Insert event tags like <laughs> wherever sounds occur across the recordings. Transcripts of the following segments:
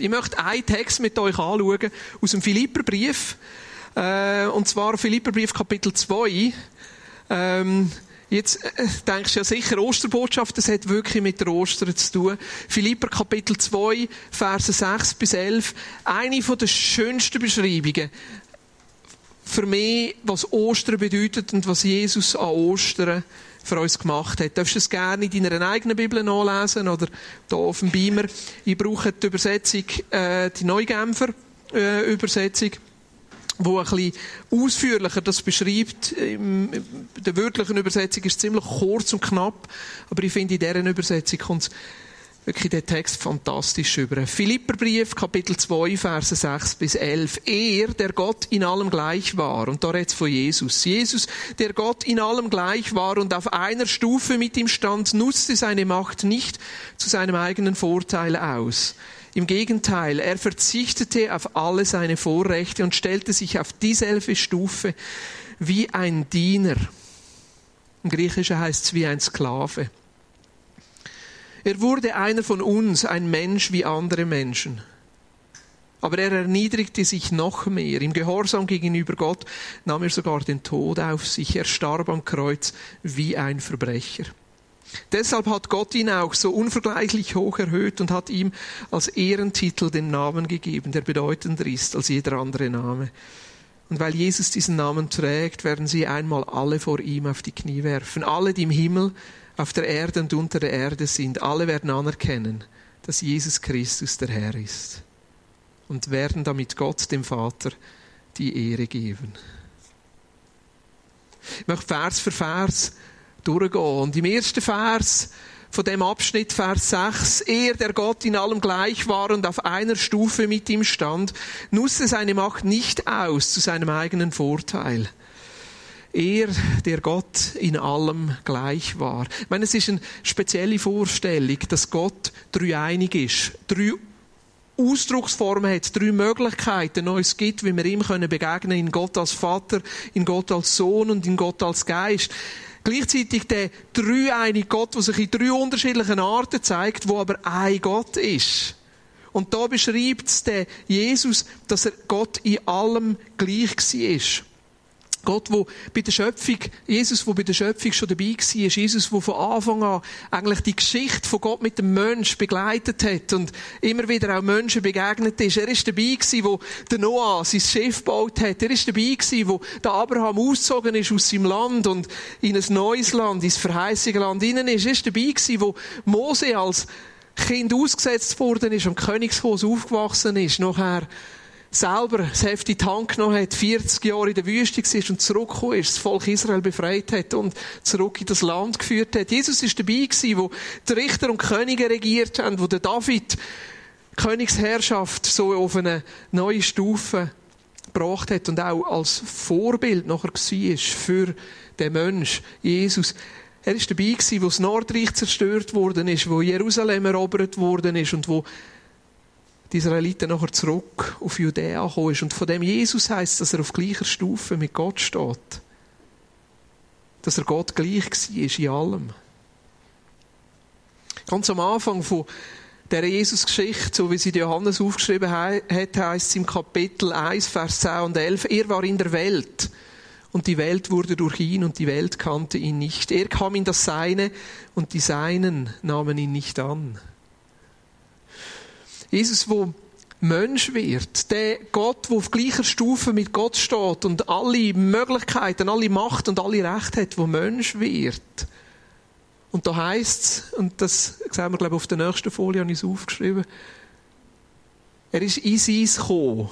Ich möchte einen Text mit euch anschauen aus dem Philipperbrief. Äh, und zwar Philipperbrief Kapitel 2. Ähm, jetzt äh, denkst du ja sicher, Osterbotschaft, das hat wirklich mit der Ostern zu tun. Philipper Kapitel 2, Verse 6 bis 11. Eine von der schönsten Beschreibungen für mich, was Ostern bedeutet und was Jesus an Ostern für uns gemacht hat. Darfst du es gerne in deiner eigenen Bibel nachlesen oder hier auf dem Beamer. Ich brauche die Übersetzung, äh, die Neugenfer äh, Übersetzung, wo ein bisschen ausführlicher das beschreibt. In der wörtlichen Übersetzung ist es ziemlich kurz und knapp, aber ich finde, in deren Übersetzung kommt es wirklich der Text fantastisch über. Philipperbrief, Kapitel 2, Verse 6 bis 11. Er, der Gott in allem gleich war, und da redet von Jesus. Jesus, der Gott in allem gleich war und auf einer Stufe mit ihm stand, nutzte seine Macht nicht zu seinem eigenen Vorteil aus. Im Gegenteil, er verzichtete auf alle seine Vorrechte und stellte sich auf dieselbe Stufe wie ein Diener. Im Griechischen heißt es wie ein Sklave. Er wurde einer von uns, ein Mensch wie andere Menschen. Aber er erniedrigte sich noch mehr. Im Gehorsam gegenüber Gott nahm er sogar den Tod auf sich. Er starb am Kreuz wie ein Verbrecher. Deshalb hat Gott ihn auch so unvergleichlich hoch erhöht und hat ihm als Ehrentitel den Namen gegeben, der bedeutender ist als jeder andere Name. Und weil Jesus diesen Namen trägt, werden sie einmal alle vor ihm auf die Knie werfen. Alle, die im Himmel, auf der Erde und unter der Erde sind, alle werden anerkennen, dass Jesus Christus der Herr ist und werden damit Gott, dem Vater, die Ehre geben. Ich möchte Vers für Vers durchgehen. Und im ersten Vers von dem Abschnitt, Vers 6, er, der Gott in allem gleich war und auf einer Stufe mit ihm stand, nutzte seine Macht nicht aus zu seinem eigenen Vorteil. Er, der Gott in allem gleich war. Ich meine, es ist eine spezielle Vorstellung, dass Gott dreieinig ist. Drei Ausdrucksformen hat, drei Möglichkeiten uns gibt, wie wir ihm können begegnen in Gott als Vater, in Gott als Sohn und in Gott als Geist. Gleichzeitig der dreieinige Gott, der sich in drei unterschiedlichen Arten zeigt, wo aber ein Gott ist. Und da beschreibt es der Jesus, dass er Gott in allem gleich war. Gott, wo bei der Schöpfung, Jesus, wo bei der Schöpfung schon dabei war, Jesus, wo von Anfang an eigentlich die Geschichte von Gott mit dem Mensch begleitet hat und immer wieder auch Menschen begegnet ist. Er ist dabei gewesen, wo der Noah sein Schiff gebaut hat. Er ist dabei gewesen, wo der Abraham ausgezogen ist aus seinem Land und in ein neues Land, ins verheißige Land hinein ist. Er ist dabei gewesen, wo Mose als Kind ausgesetzt worden ist und Königshaus aufgewachsen ist. Nachher selber das Heft in die Hand genommen hat, 40 Jahre in der Wüste war und zurückgekommen ist, das Volk Israel befreit hat und zurück in das Land geführt hat. Jesus ist dabei gewesen, wo die Richter und Könige regiert haben, wo der David Königsherrschaft so auf eine neue Stufe gebracht hat und auch als Vorbild nachher war für den Mensch, Jesus. Er ist dabei gewesen, wo das Nordreich zerstört worden ist, wo Jerusalem erobert worden ist und wo die Israeliten nachher zurück auf Judäa gekommen ist. Und von dem Jesus heißt, dass er auf gleicher Stufe mit Gott steht. Dass er Gott gleich war in allem. Ganz am Anfang von der Jesus-Geschichte, so wie sie Johannes aufgeschrieben hat, heißt es im Kapitel 1, Vers 10 und 11, er war in der Welt. Und die Welt wurde durch ihn und die Welt kannte ihn nicht. Er kam in das Seine und die Seinen nahmen ihn nicht an. Jesus, wo Mensch wird, der Gott, der auf gleicher Stufe mit Gott steht und alle Möglichkeiten, alle Macht und alle Rechte hat, wo Mensch wird. Und da heißt es, und das sehen wir, glaube ich, auf der nächsten Folie, habe ich es aufgeschrieben, er ist in sein gekommen.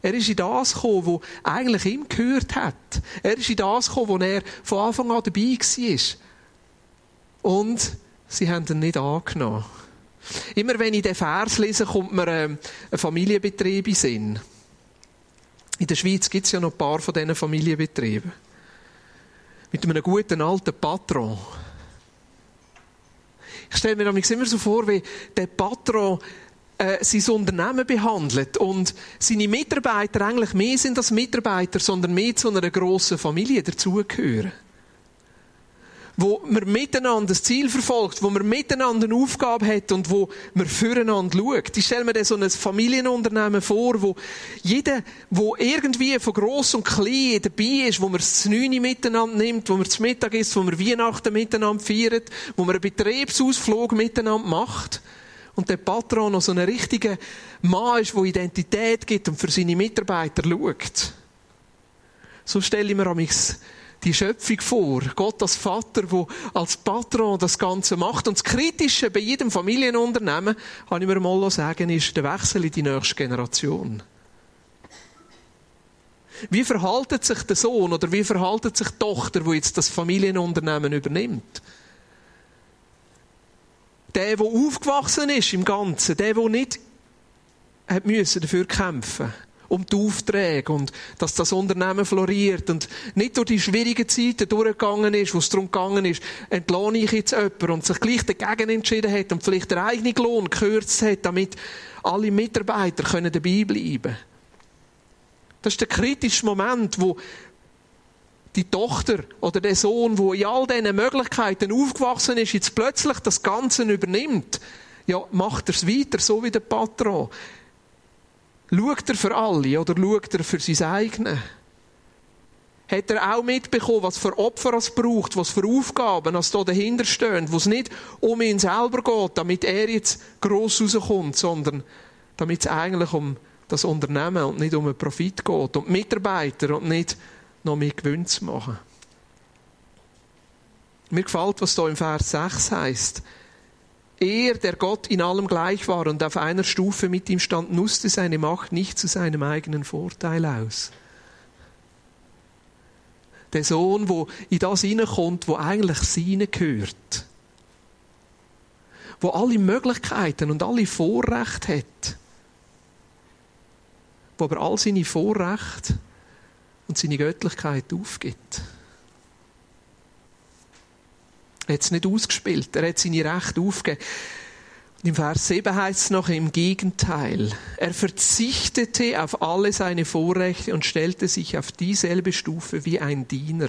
Er ist in das gekommen, wo eigentlich ihm gehört hat. Er ist in das gekommen, wo er von Anfang an dabei war. Und sie haben ihn nicht angenommen. Immer wenn ich den Vers lese, kommt mir ähm, ein Familienbetrieb in Sinn. In der Schweiz gibt es ja noch ein paar von diesen Familienbetrieben. Mit einem guten alten Patron. Ich stelle mir nämlich immer so vor, wie der Patron äh, sein Unternehmen behandelt und seine Mitarbeiter eigentlich mehr sind als Mitarbeiter, sondern mehr zu einer grossen Familie dazugehören. Wo man miteinander das Ziel verfolgt, wo man miteinander eine Aufgabe hat und wo man füreinander schaut. Ich stelle mir dann so ein Familienunternehmen vor, wo jeder, wo irgendwie von gross und klein dabei ist, wo man das Neune miteinander nimmt, wo man das Mittag isst, wo man Weihnachten miteinander feiert, wo man einen Betriebsausflug miteinander macht. Und der Patron noch so ein richtiger Mann ist, der Identität gibt und für seine Mitarbeiter schaut. So stelle ich mir die Schöpfung vor. Gott als Vater, der als Patron das Ganze macht. Und das Kritische bei jedem Familienunternehmen, kann ich mir mal sagen, ist der Wechsel in die nächste Generation. Wie verhaltet sich der Sohn oder wie verhaltet sich die Tochter, wo jetzt das Familienunternehmen übernimmt? Der, der aufgewachsen ist im Ganzen, der, der nicht hat müssen dafür kämpfen um die Aufträge und dass das Unternehmen floriert und nicht durch die schwierigen Zeiten durchgegangen ist, wo es darum gegangen ist, entlohne ich jetzt jemanden und sich gleich dagegen entschieden hat und vielleicht den eigenen Lohn gekürzt hat, damit alle Mitarbeiter können dabei bleiben. Das ist der kritische Moment, wo die Tochter oder der Sohn, wo in all diesen Möglichkeiten aufgewachsen ist, jetzt plötzlich das Ganze übernimmt. Ja, macht er es weiter, so wie der Patron. Schaut er für alle oder schaut er für sein eigenes? Hat er auch mitbekommen, was für Opfer es braucht, was für Aufgaben es da dahinter stehen, wo es nicht um ihn selber geht, damit er jetzt gross rauskommt, sondern damit es eigentlich um das Unternehmen und nicht um einen Profit geht, die Mitarbeiter und nicht noch mehr Gewinn zu machen. Mir gefällt, was da im Vers 6 heißt. Er, der Gott in allem gleich war und auf einer Stufe mit ihm stand, nutzte seine Macht nicht zu seinem eigenen Vorteil aus. Der Sohn, wo in das hineinkommt, wo eigentlich seine gehört. Wo alle Möglichkeiten und alle Vorrechte hat. Wo aber all seine Vorrechte und seine Göttlichkeit aufgibt. Er hat es nicht ausgespielt. Er hat seine Rechte aufgegeben. Im Vers 7 heißt es noch im Gegenteil. Er verzichtete auf alle seine Vorrechte und stellte sich auf dieselbe Stufe wie ein Diener.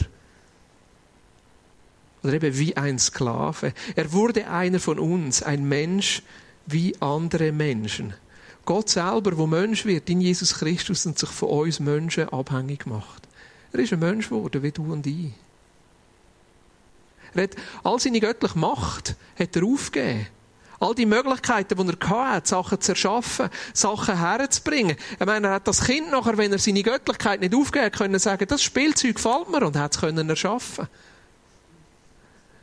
Oder eben wie ein Sklave. Er wurde einer von uns, ein Mensch wie andere Menschen. Gott selber, wo Mensch wird, in Jesus Christus und sich von uns Menschen abhängig macht. Er ist ein Mensch geworden, wie du und ich. Hat all seine göttliche Macht hat er aufgegeben. All die Möglichkeiten, die er hatte, Sachen zu erschaffen, Sachen herzubringen. Ich meine, er hat das Kind nachher, wenn er seine Göttlichkeit nicht aufgegeben hat, können sagen, das Spielzeug gefällt mir und hat es können erschaffen.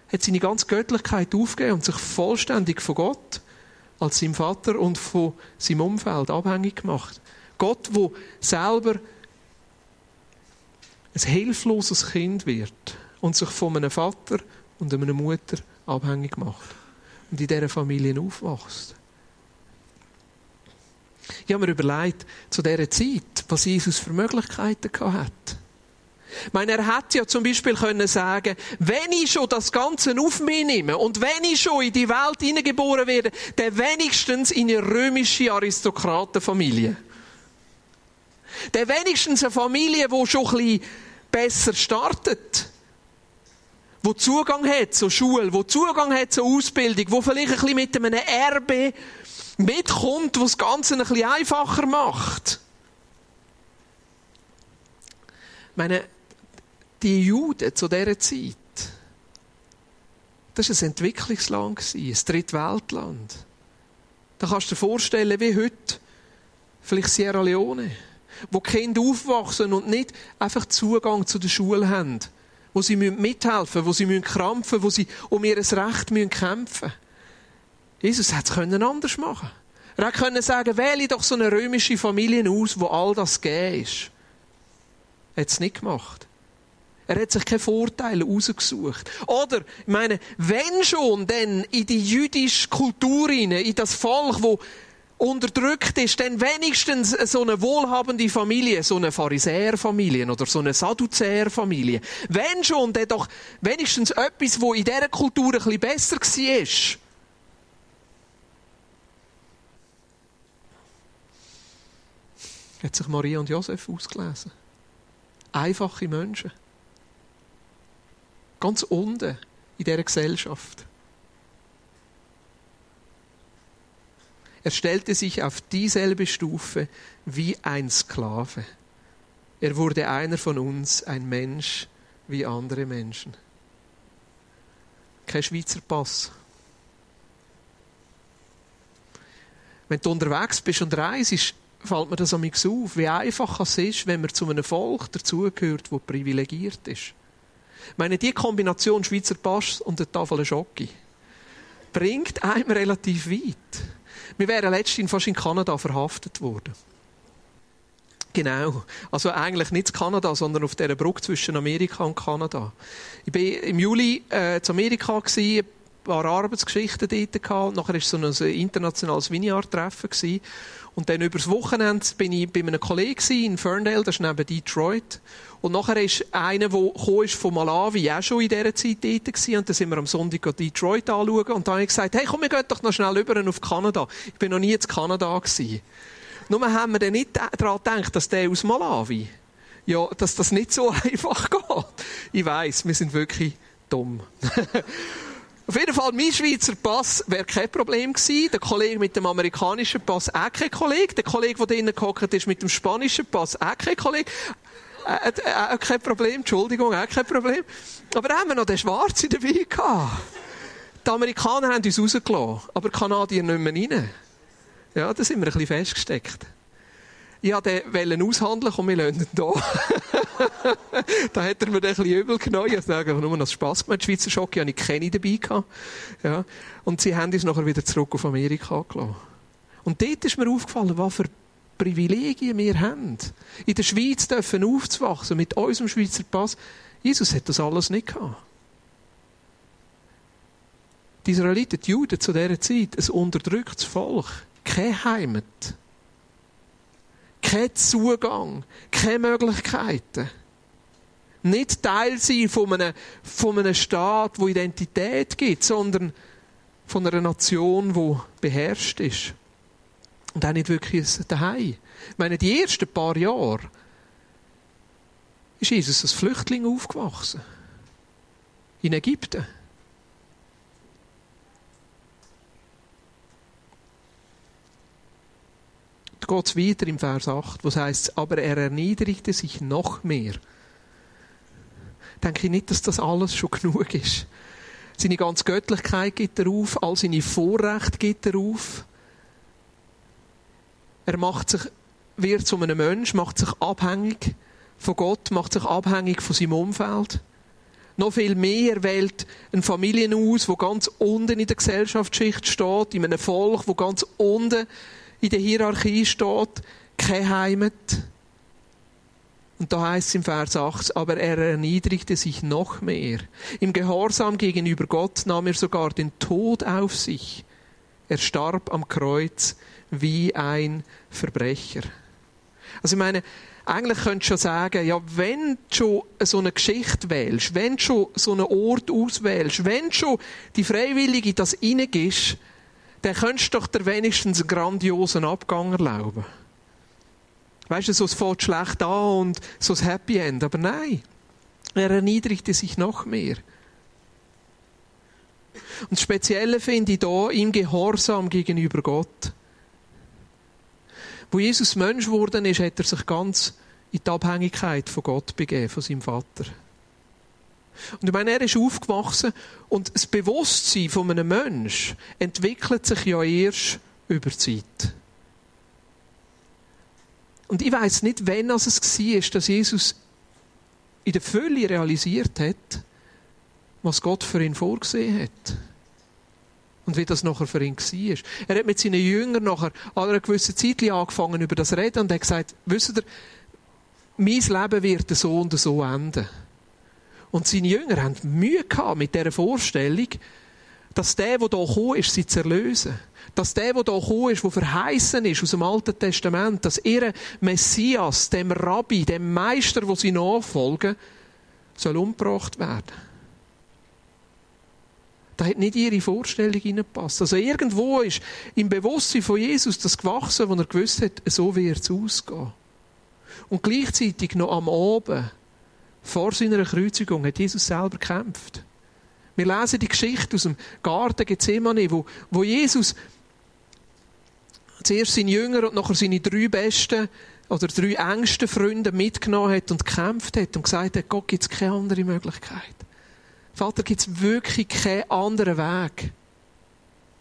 Er hat seine ganze Göttlichkeit aufgegeben und sich vollständig von Gott als seinem Vater und von seinem Umfeld abhängig gemacht. Gott, wo selber ein hilfloses Kind wird und sich von einem Vater und einer Mutter abhängig macht und in dieser Familie aufwächst. Ich habe mir überlegt, zu dieser Zeit, was Jesus für Möglichkeiten hat. Ich meine, er hätte ja zum Beispiel können sagen, wenn ich schon das Ganze auf mich nehme und wenn ich schon in die Welt hineingeboren werde, dann wenigstens in eine römische Aristokratenfamilie. Dann wenigstens eine Familie, die schon ein bisschen besser startet wo Zugang hat zur Schule, wo Zugang hat zur Ausbildung, wo vielleicht ein bisschen mit einem Erbe mitkommt, was das Ganze ein bisschen einfacher macht. Ich meine, die Juden zu dieser Zeit, das war ein Entwicklungsland, ein Drittweltland. Da kannst du dir vorstellen, wie heute, vielleicht Sierra Leone, wo Kinder aufwachsen und nicht einfach Zugang zu der Schule haben wo sie mithelfen wo sie krampfen wo sie um ihr Recht kämpfen. Jesus hätte es anders machen Er hätte sagen wähle doch so eine römische Familie aus, wo all das gegeben ist. Er hat es nicht gemacht. Er hat sich keine Vorteile ausgesucht. Oder, ich meine, wenn schon, denn in die jüdische Kultur in das Volk, wo unterdrückt ist, dann wenigstens so eine wohlhabende Familie, so eine Pharisäerfamilie oder so eine Sadduzäerfamilie. Wenn schon, dann doch wenigstens etwas, wo in dieser Kultur ein bisschen besser war. Hat sich Maria und Josef ausgelesen. Einfache Menschen. Ganz unten in dieser Gesellschaft. Er stellte sich auf dieselbe Stufe wie ein Sklave. Er wurde einer von uns, ein Mensch wie andere Menschen. Kein Schweizer Pass. Wenn du unterwegs bist und reist, fällt mir das mich auf, wie einfach es ist, wenn man zu einem Volk dazugehört, das privilegiert ist. Ich meine, die Kombination Schweizer Pass und der Tafel Schocke bringt einem relativ weit. Wir wären letztens fast in Kanada verhaftet worden. Genau. Also eigentlich nicht in Kanada, sondern auf der Brücke zwischen Amerika und Kanada. Ich war im Juli äh, zu Amerika, gewesen, paar Arbeitsgeschichten dort gehabt. Nachher war so ein internationales Vineyard-Treffen. Und dann übers Wochenende bin ich bei einem Kollegen in Ferndale, das ist neben Detroit. Und nachher ist einer, der von Malawi, auch schon in dieser Zeit dort gewesen. Und dann sind wir am Sonntag Detroit anschauen. Und dann habe ich gesagt, hey, komm, wir gehen doch noch schnell rüber auf Kanada. Ich bin noch nie in Kanada gewesen. Nur haben wir dann nicht daran gedacht, dass der aus Malawi, ja, dass das nicht so <laughs> einfach geht. Ich weiss, wir sind wirklich dumm. <laughs> Auf jeden Fall, mein Schweizer Pass wäre kein Problem gewesen. Der Kollege mit dem amerikanischen Pass auch kein Kollege. Der Kollege, der drinnen gehockt ist mit dem spanischen Pass auch kein Kollege. Äh, äh, äh, kein Problem, Entschuldigung, auch kein Problem. Aber haben wir noch den Schwarzen dabei gehabt. Die Amerikaner haben uns rausgelassen, aber die Kanadier nicht mehr rein. Ja, da sind wir ein bisschen festgesteckt. Ich wollte den aushandeln, komm, wir lassen ihn da. <laughs> da hat er mir ein bisschen übel genommen. Ich habe nur noch Spass gemacht. Schweizer Schocke hatte ich keine dabei. Gehabt. Ja. Und sie haben uns nachher wieder zurück auf Amerika gelassen. Und dort ist mir aufgefallen, was für Privilegien wir haben. In der Schweiz dürfen aufzuwachsen mit unserem Schweizer Pass. Jesus hat das alles nicht gehabt. Die Israeliten, die Juden zu dieser Zeit, ein unterdrücktes Volk, keine Heimat kein Zugang, keine Möglichkeiten. Nicht Teil sein von einem, von einem Staat, wo Identität gibt, sondern von einer Nation, wo beherrscht ist. Und auch nicht wirklich daheim. Ich meine, die ersten paar Jahre ist Jesus als Flüchtling aufgewachsen. In Ägypten. Geht es weiter im Vers 8, wo es heißt, aber er erniedrigte sich noch mehr. Denke ich nicht, dass das alles schon genug ist. Seine ganze Göttlichkeit geht er auf, all seine Vorrechte geht er auf. Er macht sich, wird zu einem Mensch, macht sich abhängig von Gott, macht sich abhängig von seinem Umfeld. Noch viel mehr wählt ein Familien aus, wo ganz unten in der Gesellschaftsschicht steht, in einem Volk, wo ganz unten in der Hierarchie steht, keine Heimat. Und da heißt es im Vers 8, aber er erniedrigte sich noch mehr. Im Gehorsam gegenüber Gott nahm er sogar den Tod auf sich. Er starb am Kreuz wie ein Verbrecher. Also ich meine, eigentlich könntest du schon sagen, ja, wenn du schon so eine Geschichte wählst, wenn du schon so einen Ort auswählst, wenn du schon die Freiwillige das reingibst, dann könntest du doch dir wenigstens einen grandiosen Abgang erlauben. Weißt du, so es fängt schlecht an und so ein Happy End. Aber nein, er erniedrigte sich noch mehr. Und das Spezielle finde ich hier im Gehorsam gegenüber Gott. Wo Jesus Mensch geworden ist, hat er sich ganz in die Abhängigkeit von Gott begeben, von seinem Vater. Und ich meine, er ist aufgewachsen und das Bewusstsein von einem Menschen entwickelt sich ja erst über Zeit. Und ich weiß nicht, wann es war, dass Jesus in der Fülle realisiert hat, was Gott für ihn vorgesehen hat. Und wie das nachher für ihn war. Er hat mit seinen Jüngern nachher an einer gewissen Zeit angefangen, über das zu reden und hat gesagt, wisst ihr, mein Leben wird so und so enden. Und seine Jünger haben Mühe gehabt mit dieser Vorstellung, dass der, der hier gekommen ist, sie zu erlösen. Dass der, der hier gekommen ist, der verheißen ist aus dem Alten Testament, dass ihr Messias, dem Rabbi, dem Meister, wo sie nachfolgen, soll umgebracht werden. Da hat nicht ihre Vorstellung hineingepasst. Also irgendwo ist im Bewusstsein von Jesus das gewachsen, wo er gewusst hat, so wird es ausgehen. Und gleichzeitig noch am Abend vor seiner Kreuzigung hat Jesus selber gekämpft. Wir lesen die Geschichte aus dem Garten Gethsemane, wo, wo Jesus zuerst seine Jünger und nachher seine drei besten oder drei engsten Freunde mitgenommen hat und gekämpft hat und gesagt hat, Gott gibt es keine andere Möglichkeit. Vater, gibt es wirklich keinen anderen Weg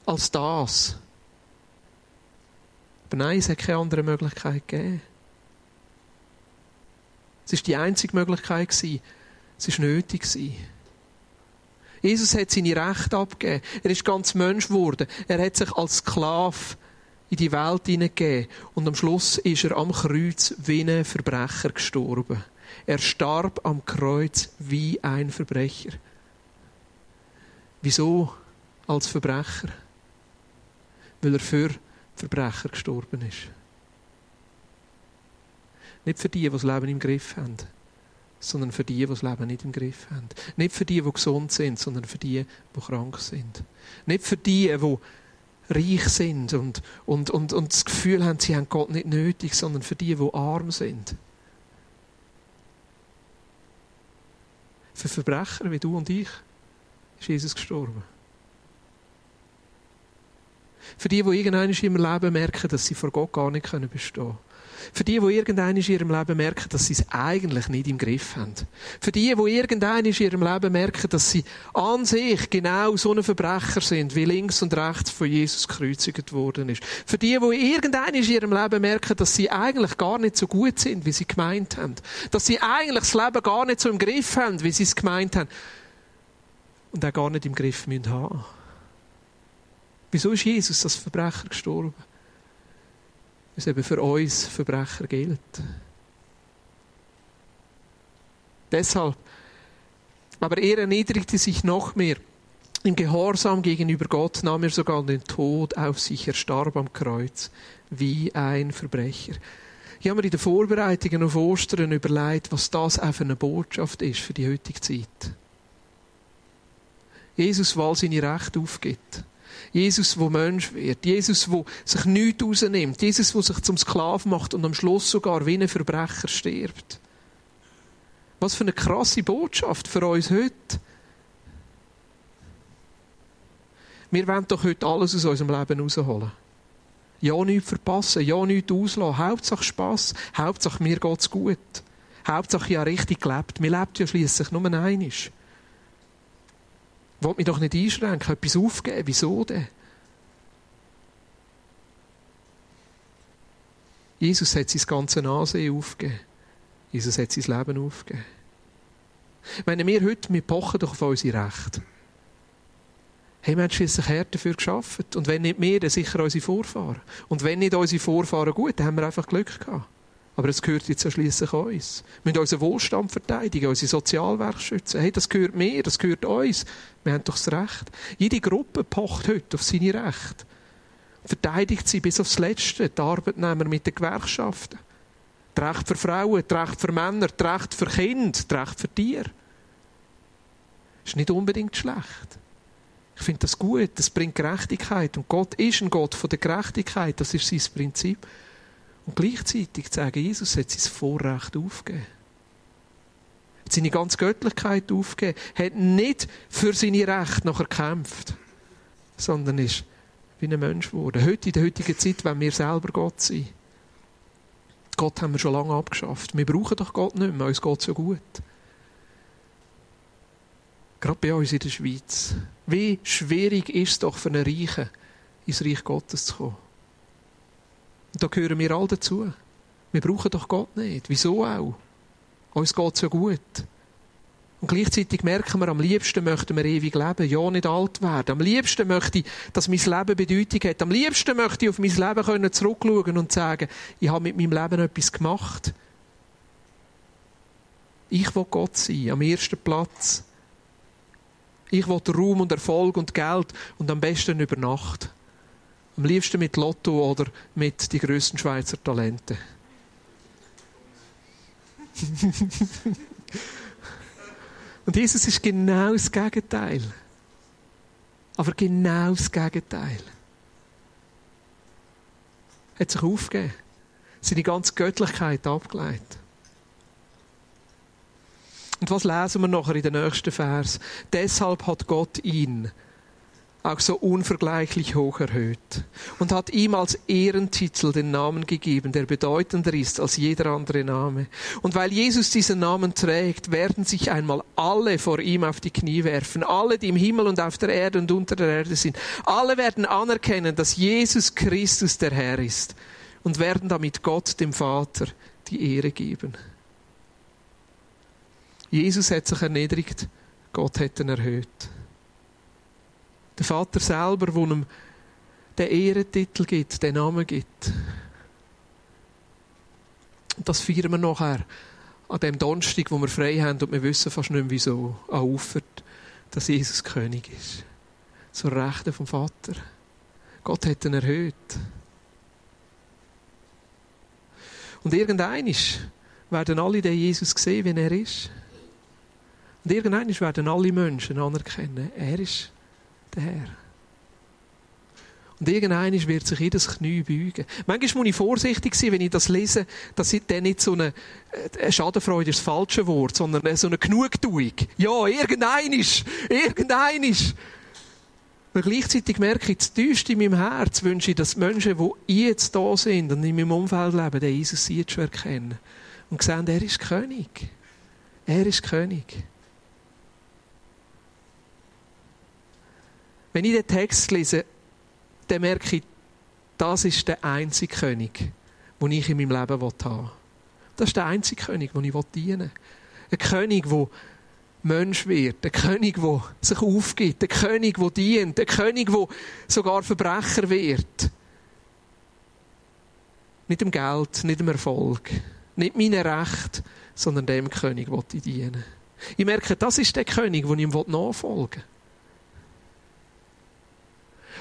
als das. Aber nein, es hat keine andere Möglichkeit gegeben. Es war die einzige Möglichkeit. Es war nötig. Jesus hat seine Rechte abgegeben. Er ist ganz Mensch geworden. Er hat sich als Sklave in die Welt hineingegeben. Und am Schluss ist er am Kreuz wie ein Verbrecher gestorben. Er starb am Kreuz wie ein Verbrecher. Wieso als Verbrecher? Weil er für Verbrecher gestorben ist. Nicht für die, die das Leben im Griff haben, sondern für die, die das Leben nicht im Griff haben. Nicht für die, die gesund sind, sondern für die, die krank sind. Nicht für die, die reich sind und, und, und, und das Gefühl haben, sie haben Gott nicht nötig, sondern für die, die arm sind. Für Verbrecher wie du und ich ist Jesus gestorben. Für die, die irgendwann in ihrem Leben merken, dass sie vor Gott gar nicht bestehen können. Für die, die irgendwann in ihrem Leben merken, dass sie es eigentlich nicht im Griff haben. Für die, die irgendwann in ihrem Leben merken, dass sie an sich genau so ein Verbrecher sind, wie links und rechts von Jesus gekreuzigt worden ist. Für die, die irgendwann in ihrem Leben merken, dass sie eigentlich gar nicht so gut sind, wie sie gemeint haben. Dass sie eigentlich das Leben gar nicht so im Griff haben, wie sie es gemeint haben. Und auch gar nicht im Griff müssen haben. Wieso ist Jesus als Verbrecher gestorben? Es eben für uns Verbrecher gilt. Deshalb, aber er erniedrigte sich noch mehr. Im Gehorsam gegenüber Gott nahm er sogar den Tod auf sich. Er starb am Kreuz wie ein Verbrecher. Ich habe mir in den Vorbereitungen auf Ostern überlegt, was das für eine Botschaft ist für die heutige Zeit. Jesus, weil seine Rechte aufgibt. Jesus, wo Mensch wird. Jesus, wo sich nichts rausnimmt. Jesus, wo sich zum Sklaven macht und am Schluss sogar wie ein Verbrecher stirbt. Was für eine krasse Botschaft für uns heute. Wir wollen doch heute alles aus unserem Leben rausholen. Ja, nichts verpassen, ja, nichts auslassen. Hauptsache Spass, Hauptsache mir geht's gut. Hauptsache ja richtig gelebt. Wir leben ja schließlich nur einmal. Ich will mich doch nicht einschränken, etwas aufgeben. Wieso denn? Jesus hat sein ganzes Ansehen aufgegeben. Jesus hat sein Leben aufgegeben. Wenn wir heute, wir pochen doch auf unsere Rechte. Hey, wir haben schließlich hart dafür geschafft. Und wenn nicht wir, dann sicher unsere Vorfahren. Und wenn nicht unsere Vorfahren gut, dann haben wir einfach Glück gehabt. Aber es gehört jetzt ja schliesslich uns. Wir müssen unseren Wohlstand verteidigen, unsere Sozialwerke schützen. Hey, das gehört mir, das gehört uns. Wir haben doch das Recht. Jede Gruppe pocht heute auf seine Rechte. Verteidigt sie bis aufs Letzte, die Arbeitnehmer mit den Gewerkschaften. Die Recht für Frauen, die Recht für Männer, die Recht für Kinder, die Recht für Tiere. Das ist nicht unbedingt schlecht. Ich finde das gut, das bringt Gerechtigkeit. Und Gott ist ein Gott von der Gerechtigkeit, das ist sein Prinzip. Und gleichzeitig zu sagen, Jesus hat sein Vorrecht aufgegeben. Hat seine ganze Göttlichkeit aufgegeben. Hat nicht für seine Rechte nachher gekämpft. Sondern ist wie ein Mensch geworden. Heute, in der heutigen Zeit, wenn wir selber Gott sind. Gott haben wir schon lange abgeschafft. Wir brauchen doch Gott nicht mehr. Uns geht so gut. Gerade bei uns in der Schweiz. Wie schwierig ist es doch für einen Reichen, ins Reich Gottes zu kommen. Und da gehören wir alle dazu. Wir brauchen doch Gott nicht. Wieso auch? Uns geht so gut. Und gleichzeitig merken wir, am liebsten möchten wir ewig leben, ja nicht alt werden. Am liebsten möchte ich, dass mein Leben Bedeutung hat. Am liebsten möchte ich auf mein Leben können zurückschauen und sagen, ich habe mit meinem Leben etwas gemacht. Ich will Gott sein, am ersten Platz. Ich will Ruhm und Erfolg und Geld und am besten über Nacht. Am liebsten mit Lotto oder mit die größten Schweizer Talente. <laughs> Und Jesus ist genau das Gegenteil. Aber genau das Gegenteil. Er hat sich aufgegeben. Seine ganze Göttlichkeit abgelegt. Und was lesen wir nachher in den nächsten Vers? Deshalb hat Gott ihn auch so unvergleichlich hoch erhöht und hat ihm als Ehrentitel den Namen gegeben, der bedeutender ist als jeder andere Name. Und weil Jesus diesen Namen trägt, werden sich einmal alle vor ihm auf die Knie werfen, alle, die im Himmel und auf der Erde und unter der Erde sind. Alle werden anerkennen, dass Jesus Christus der Herr ist und werden damit Gott, dem Vater, die Ehre geben. Jesus hat sich erniedrigt, Gott hat ihn erhöht. Der Vater selber, der ihm den Ehrentitel gibt, den Namen gibt. Und das feiern wir nachher an dem Donnerstag, wo wir frei haben und wir wissen fast nicht mehr wieso, auffert, dass Jesus König ist. Zur Rechten vom Vater. Gott hat ihn erhöht. Und irgendeinisch werden alle den Jesus sehen, wie er ist. Und irgendeinisch werden alle Menschen anerkennen, er ist der Herr. Und irgendwann wird sich jedes Knie beugen. Manchmal muss ich vorsichtig sein, wenn ich das lese, dass ich dann nicht so eine, eine Schadenfreude ist das falsche Wort, sondern so eine Genugtuung. Ja, irgendwann ist. Und gleichzeitig merke ich, das tiefste in meinem Herz wünsche ich, dass Menschen, die jetzt da sind und in meinem Umfeld leben, den Jesus jetzt schon erkennen. Und sehen, er ist König. Er ist König. Wenn ich den Text lese, dann merke ich, das ist der einzige König, den ich in meinem Leben haben will. Das ist der einzige König, den ich dienen will. Ein König, der Mensch wird. Ein König, der sich aufgibt. Ein König, der dient. Ein König, der sogar Verbrecher wird. Nicht dem Geld, nicht dem Erfolg, nicht meinem Recht, sondern dem König, den ich dienen Ich merke, das ist der König, den ich ihm nachfolgen will.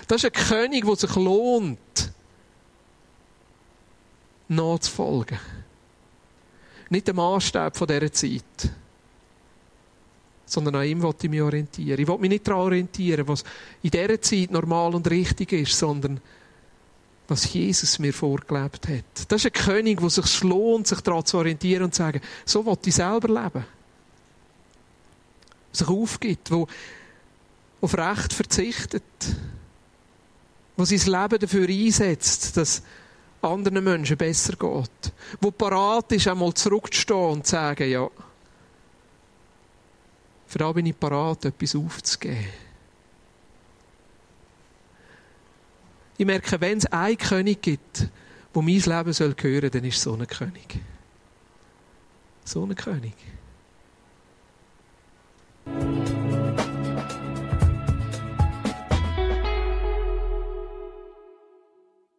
Das ist ein König, der sich lohnt, nachzufolgen. Nicht der Maßstab dieser Zeit, sondern an ihm will ich mich orientieren. Ich will mich nicht daran orientieren, was in dieser Zeit normal und richtig ist, sondern was Jesus mir vorgelebt hat. Das ist ein König, der sich lohnt, sich daran zu orientieren und zu sagen, so will ich selber leben. Sich aufgibt, wo auf Recht verzichtet der sein Leben dafür einsetzt, dass anderen Menschen besser geht, wo parat ist, einmal zurückzustehen und zu sagen, ja, für da bin ich parat, etwas aufzugeben. Ich merke, wenn es einen König gibt, wo mein Leben hören soll gehören, dann ist es so ein König. So ein König.